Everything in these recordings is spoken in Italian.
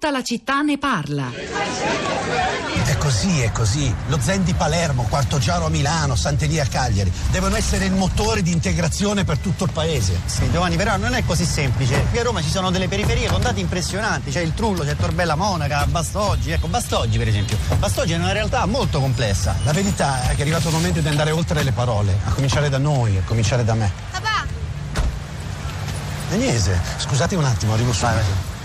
Tutta la città ne parla. È così, è così. Lo Zen di Palermo, Quarto Giaro a Milano, Sant'Elia a Cagliari. Devono essere il motore di integrazione per tutto il paese. Sì, Giovanni, però non è così semplice. Qui a Roma ci sono delle periferie con dati impressionanti. C'è il Trullo, c'è Torbella Monaca, Bastoggi. Ecco, Bastoggi per esempio. Bastoggi è una realtà molto complessa. La verità è che è arrivato il momento di andare oltre le parole, a cominciare da noi, a cominciare da me. Papà! Agnese, scusate un attimo, arrivo subito.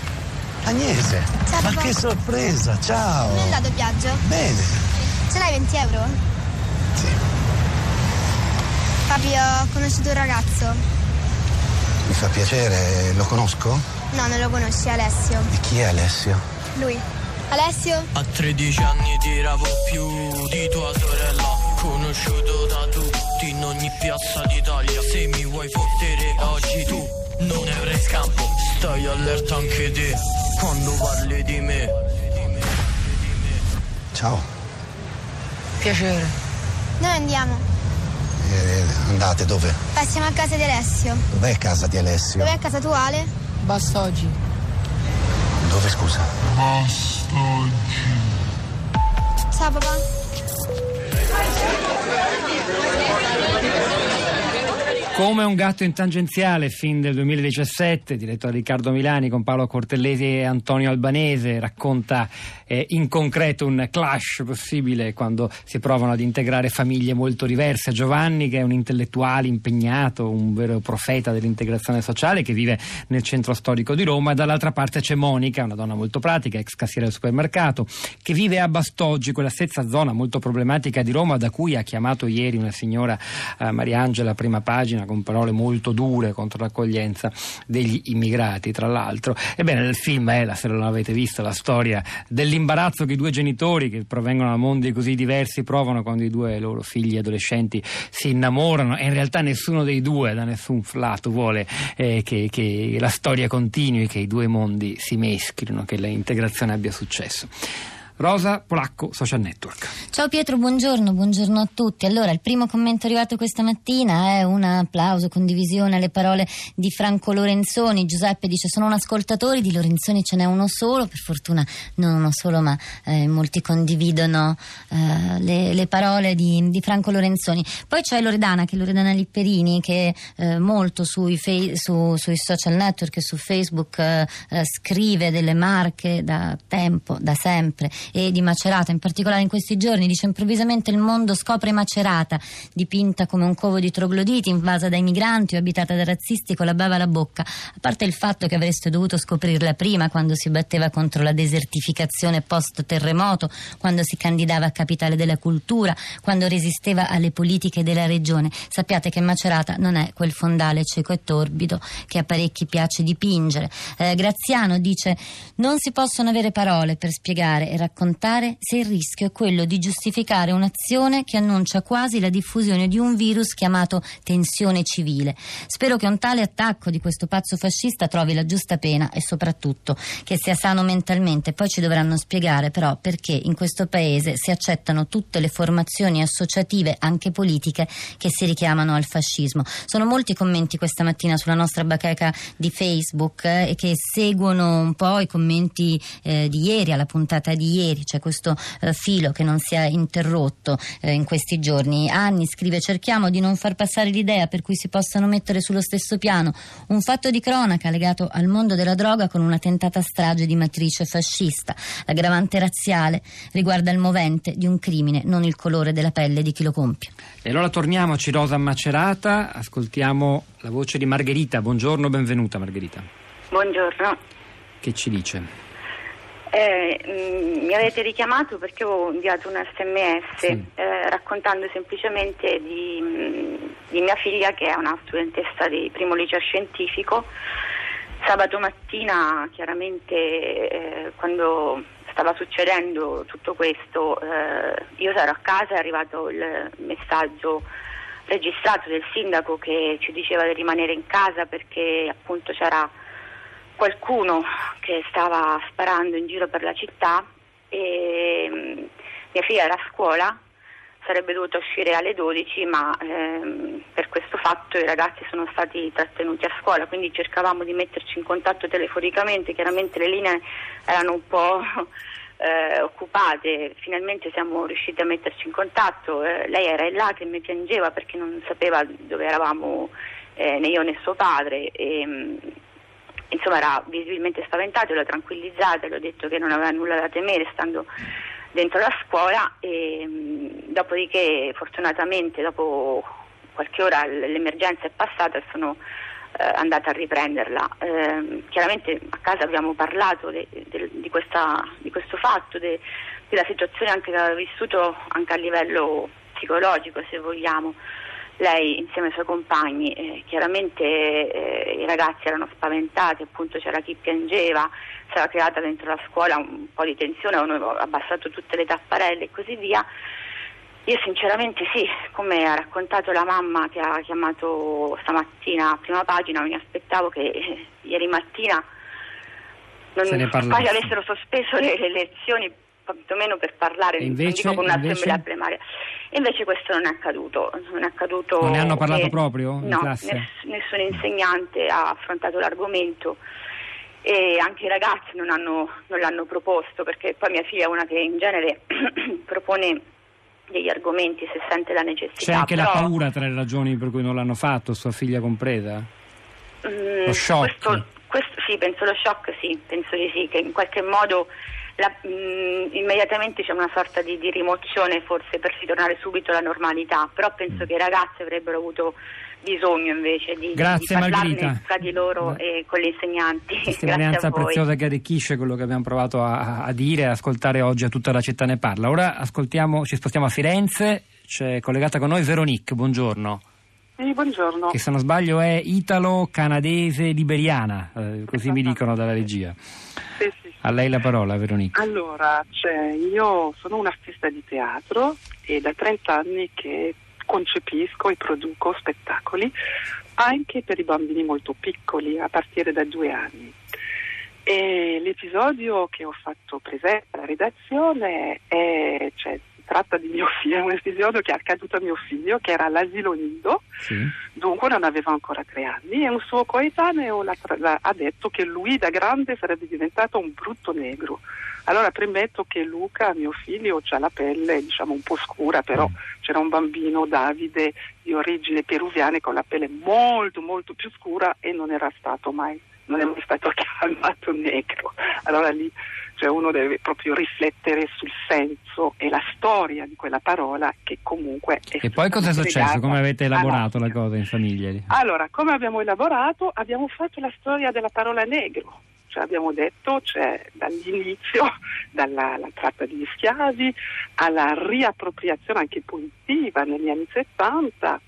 Agnese, Ciao, ma papà. che sorpresa, ciao. Come è andato il viaggio? Bene. Ce l'hai 20 euro? Sì. Papi, ho conosciuto un ragazzo. Mi fa piacere, lo conosco? No, non lo conosci, Alessio. E chi è Alessio? Lui. Alessio? A 13 anni tiravo più di tua sorella Conosciuto da tutti in ogni piazza d'Italia Se mi vuoi fottere oggi tu non ne avrai scampo Stai allerta anche te quando parli di me Ciao. Piacere. Dove andiamo? Eh, andate, dove? Passiamo a casa di Alessio. Dov'è casa di Alessio? Dov'è casa tua, Ale? Basta oggi. Dove, scusa? Ciao, papà. Come un gatto in tangenziale, film del 2017, diretto da Riccardo Milani con Paolo Cortellesi e Antonio Albanese, racconta eh, in concreto un clash possibile quando si provano ad integrare famiglie molto diverse. Giovanni, che è un intellettuale impegnato, un vero profeta dell'integrazione sociale, che vive nel centro storico di Roma, e dall'altra parte c'è Monica, una donna molto pratica, ex cassiera del supermercato, che vive a Bastoggi, quella stessa zona molto problematica di Roma, da cui ha chiamato ieri una signora eh, Mariangela, prima pagina, con parole molto dure contro l'accoglienza degli immigrati, tra l'altro. Ebbene, nel film è, la- se non l'avete visto, la storia dell'imbarazzo che i due genitori, che provengono da mondi così diversi, provano quando i due loro figli adolescenti si innamorano e in realtà nessuno dei due, da nessun lato, vuole eh, che, che la storia continui, che i due mondi si meschino, che l'integrazione abbia successo. Rosa Polacco, Social Network. Ciao Pietro, buongiorno, buongiorno a tutti. Allora, il primo commento arrivato questa mattina è un applauso, condivisione alle parole di Franco Lorenzoni. Giuseppe dice: Sono un ascoltatore, di Lorenzoni ce n'è uno solo, per fortuna non uno solo, ma eh, molti condividono eh, le, le parole di, di Franco Lorenzoni. Poi c'è Loredana, che è Loredana Lipperini, che eh, molto sui, fe- su- sui social network e su Facebook eh, eh, scrive delle marche da tempo, da sempre e di Macerata, in particolare in questi giorni, dice improvvisamente il mondo scopre Macerata, dipinta come un covo di trogloditi, invasa dai migranti o abitata da razzisti con la bava alla bocca, a parte il fatto che avreste dovuto scoprirla prima quando si batteva contro la desertificazione post terremoto, quando si candidava a capitale della cultura, quando resisteva alle politiche della regione. Sappiate che Macerata non è quel fondale cieco e torbido che a parecchi piace dipingere. Eh, Graziano dice non si possono avere parole per spiegare e raccontare se il rischio è quello di giustificare un'azione che annuncia quasi la diffusione di un virus chiamato tensione civile. Spero che un tale attacco di questo pazzo fascista trovi la giusta pena e soprattutto che sia sano mentalmente. Poi ci dovranno spiegare però perché in questo paese si accettano tutte le formazioni associative, anche politiche, che si richiamano al fascismo. Sono molti i commenti questa mattina sulla nostra bacheca di Facebook eh, che seguono un po' i commenti eh, di ieri, alla puntata di ieri. C'è questo eh, filo che non si è interrotto eh, in questi giorni. Anni scrive: cerchiamo di non far passare l'idea per cui si possano mettere sullo stesso piano un fatto di cronaca legato al mondo della droga con una tentata strage di matrice fascista. L'aggravante razziale riguarda il movente di un crimine, non il colore della pelle di chi lo compie. E allora torniamoci Rosa Macerata, ascoltiamo la voce di Margherita. Buongiorno, benvenuta Margherita. Buongiorno, Che ci dice? Eh, mm, mi avete richiamato perché ho inviato un sms Sì. eh, raccontando semplicemente di, mm, di mia figlia che è una studentessa di primo liceo scientifico. Sabato mattina, chiaramente, eh, quando stava succedendo tutto questo, eh, io ero a casa, è arrivato il messaggio registrato del sindaco che ci diceva di rimanere in casa perché appunto c'era qualcuno che stava sparando in giro per la città e mm, mia figlia era a scuola, sarebbe dovuta uscire alle 12 ma ehm, per questo fatto i ragazzi sono stati trattenuti a scuola quindi cercavamo di metterci in contatto telefonicamente chiaramente le linee erano un po' eh, occupate. Finalmente siamo riusciti a metterci in contatto. Eh, lei era là che mi piangeva perché non sapeva dove eravamo eh, né io né suo padre. E, mh, insomma era visibilmente spaventato l'ho tranquillizzata le ho detto che non aveva nulla da temere stando dentro la scuola e mh, dopodiché fortunatamente dopo qualche ora l'emergenza è passata e sono eh, andata a riprenderla. Ehm, chiaramente a casa abbiamo parlato de- de- di, questa- di questo fatto, de- della situazione anche che aveva vissuto anche a livello psicologico se vogliamo lei insieme ai suoi compagni, eh, chiaramente eh, i ragazzi erano spaventati, appunto c'era chi piangeva, si era creata dentro la scuola un po' di tensione, avevano abbassato tutte le tapparelle e così via. Io sinceramente sì, come ha raccontato la mamma che ha chiamato stamattina a prima pagina, mi aspettavo che eh, ieri mattina non, Se ne quasi parlasse. avessero sospeso le, le lezioni, quantomeno per parlare, E non invece- dico con un'assemblea invece? plenaria. E invece questo non è accaduto. Non, è accaduto Non ne hanno parlato proprio No, ness- nessun insegnante ha affrontato l'argomento e anche i ragazzi non, hanno- non l'hanno proposto perché poi mia figlia è una che in genere propone degli argomenti se sente la necessità. C'è anche la però, paura tra le ragioni per cui non l'hanno fatto, sua figlia compresa? mm, Lo shock. Questo, questo- sì, penso lo shock, sì, penso di sì, che in qualche modo la- mm, immediatamente c'è una sorta di, di rimozione forse per ritornare subito alla normalità, però Mm. penso che i ragazzi avrebbero avuto bisogno invece di, Grazie, di parlarne Margherita. tra di loro e con gli insegnanti. Grazie Testimonianza a voi. preziosa che arricchisce quello che abbiamo provato a, a dire e ascoltare oggi a tutta la città ne parla. Ora ascoltiamo, ci spostiamo a Firenze, c'è collegata con noi Veronique, buongiorno, Sì, buongiorno. che se non sbaglio è italo-canadese liberiana, eh, così mi dicono dalla regia. Sì, sì. A lei la parola Veronique. Allora, cioè, io sono un'artista di teatro e da 30 anni che concepisco e produco spettacoli anche per i bambini molto piccoli, a partire da due anni. E l'episodio che ho fatto presente alla redazione è, cioè, tratta di mio figlio, è un episodio che è accaduto a mio figlio, che era all'asilo nido, Sì. dunque non aveva ancora tre anni e un suo coetaneo tra- l'ha- ha detto che lui da grande sarebbe diventato un brutto negro. Allora premetto che Luca, mio figlio, ha la pelle diciamo un po' scura, però c'era un bambino, Davide, di origine peruviana con la pelle molto molto più scura e non era stato mai, non è mai stato chiamato negro. Allora lì cioè uno deve proprio riflettere sul senso e la storia di quella parola che comunque è E poi cosa è successo? Come avete elaborato la cosa in famiglia? Allora, come abbiamo elaborato? Abbiamo fatto la storia della parola negro. Cioè abbiamo detto cioè, dall'inizio, dalla la tratta degli schiavi, alla riappropriazione anche punitiva negli anni 70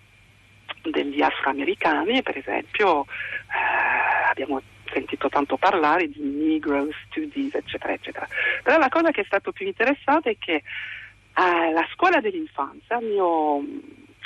degli afroamericani, per esempio eh, abbiamo sentito tanto parlare di Negro Studies, eccetera, eccetera. Però la cosa che è stato più interessante è che alla scuola dell'infanzia mio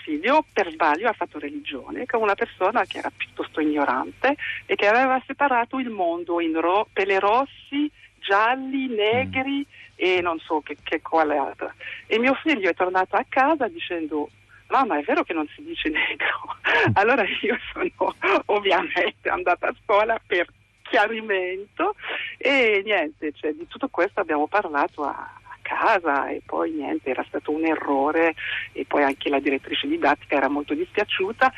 figlio per sbaglio ha fatto religione con una persona che era piuttosto ignorante e che aveva separato il mondo in ro- pelle rossi, gialli, negri e non so che, che quale altra. E mio figlio è tornato a casa dicendo Mamma, è vero che non si dice negro? Allora io sono ovviamente andata a scuola per chiarimento e niente, cioè, di tutto questo abbiamo parlato a, casa e poi niente, era stato un errore e poi anche la direttrice didattica era molto dispiaciuta.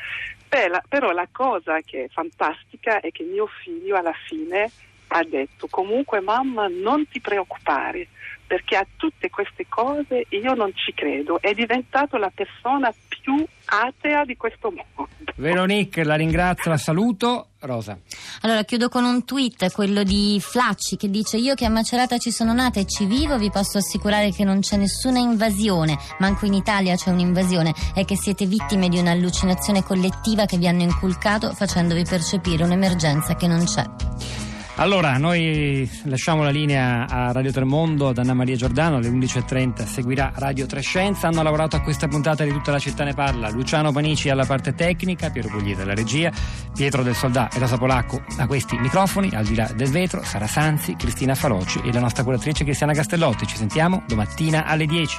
Beh, la- però la cosa che è fantastica è che mio figlio alla fine ha detto comunque mamma non ti preoccupare perché a tutte queste cose io non ci credo, è diventato la persona più atea di questo mondo. Veronique, la ringrazio, la saluto. Rosa. Allora chiudo con un tweet, quello di Flacci, che dice io che a Macerata ci sono nata e ci vivo vi posso assicurare che non c'è nessuna invasione, manco in Italia c'è un'invasione, è che siete vittime di un'allucinazione collettiva che vi hanno inculcato facendovi percepire un'emergenza che non c'è. Allora, noi lasciamo la linea a Radio Tremondo ad Anna Maria Giordano alle 11.30 seguirà Radio Trescenza. Hanno lavorato a questa puntata di Tutta la città ne parla Luciano Panici alla parte tecnica, Piero Pugliese alla regia, Pietro del Soldà e Rosa Polacco a questi microfoni, al di là del vetro, Sara Sanzi, Cristina Faloci e la nostra curatrice Cristiana Castellotti. Ci sentiamo domattina alle 10.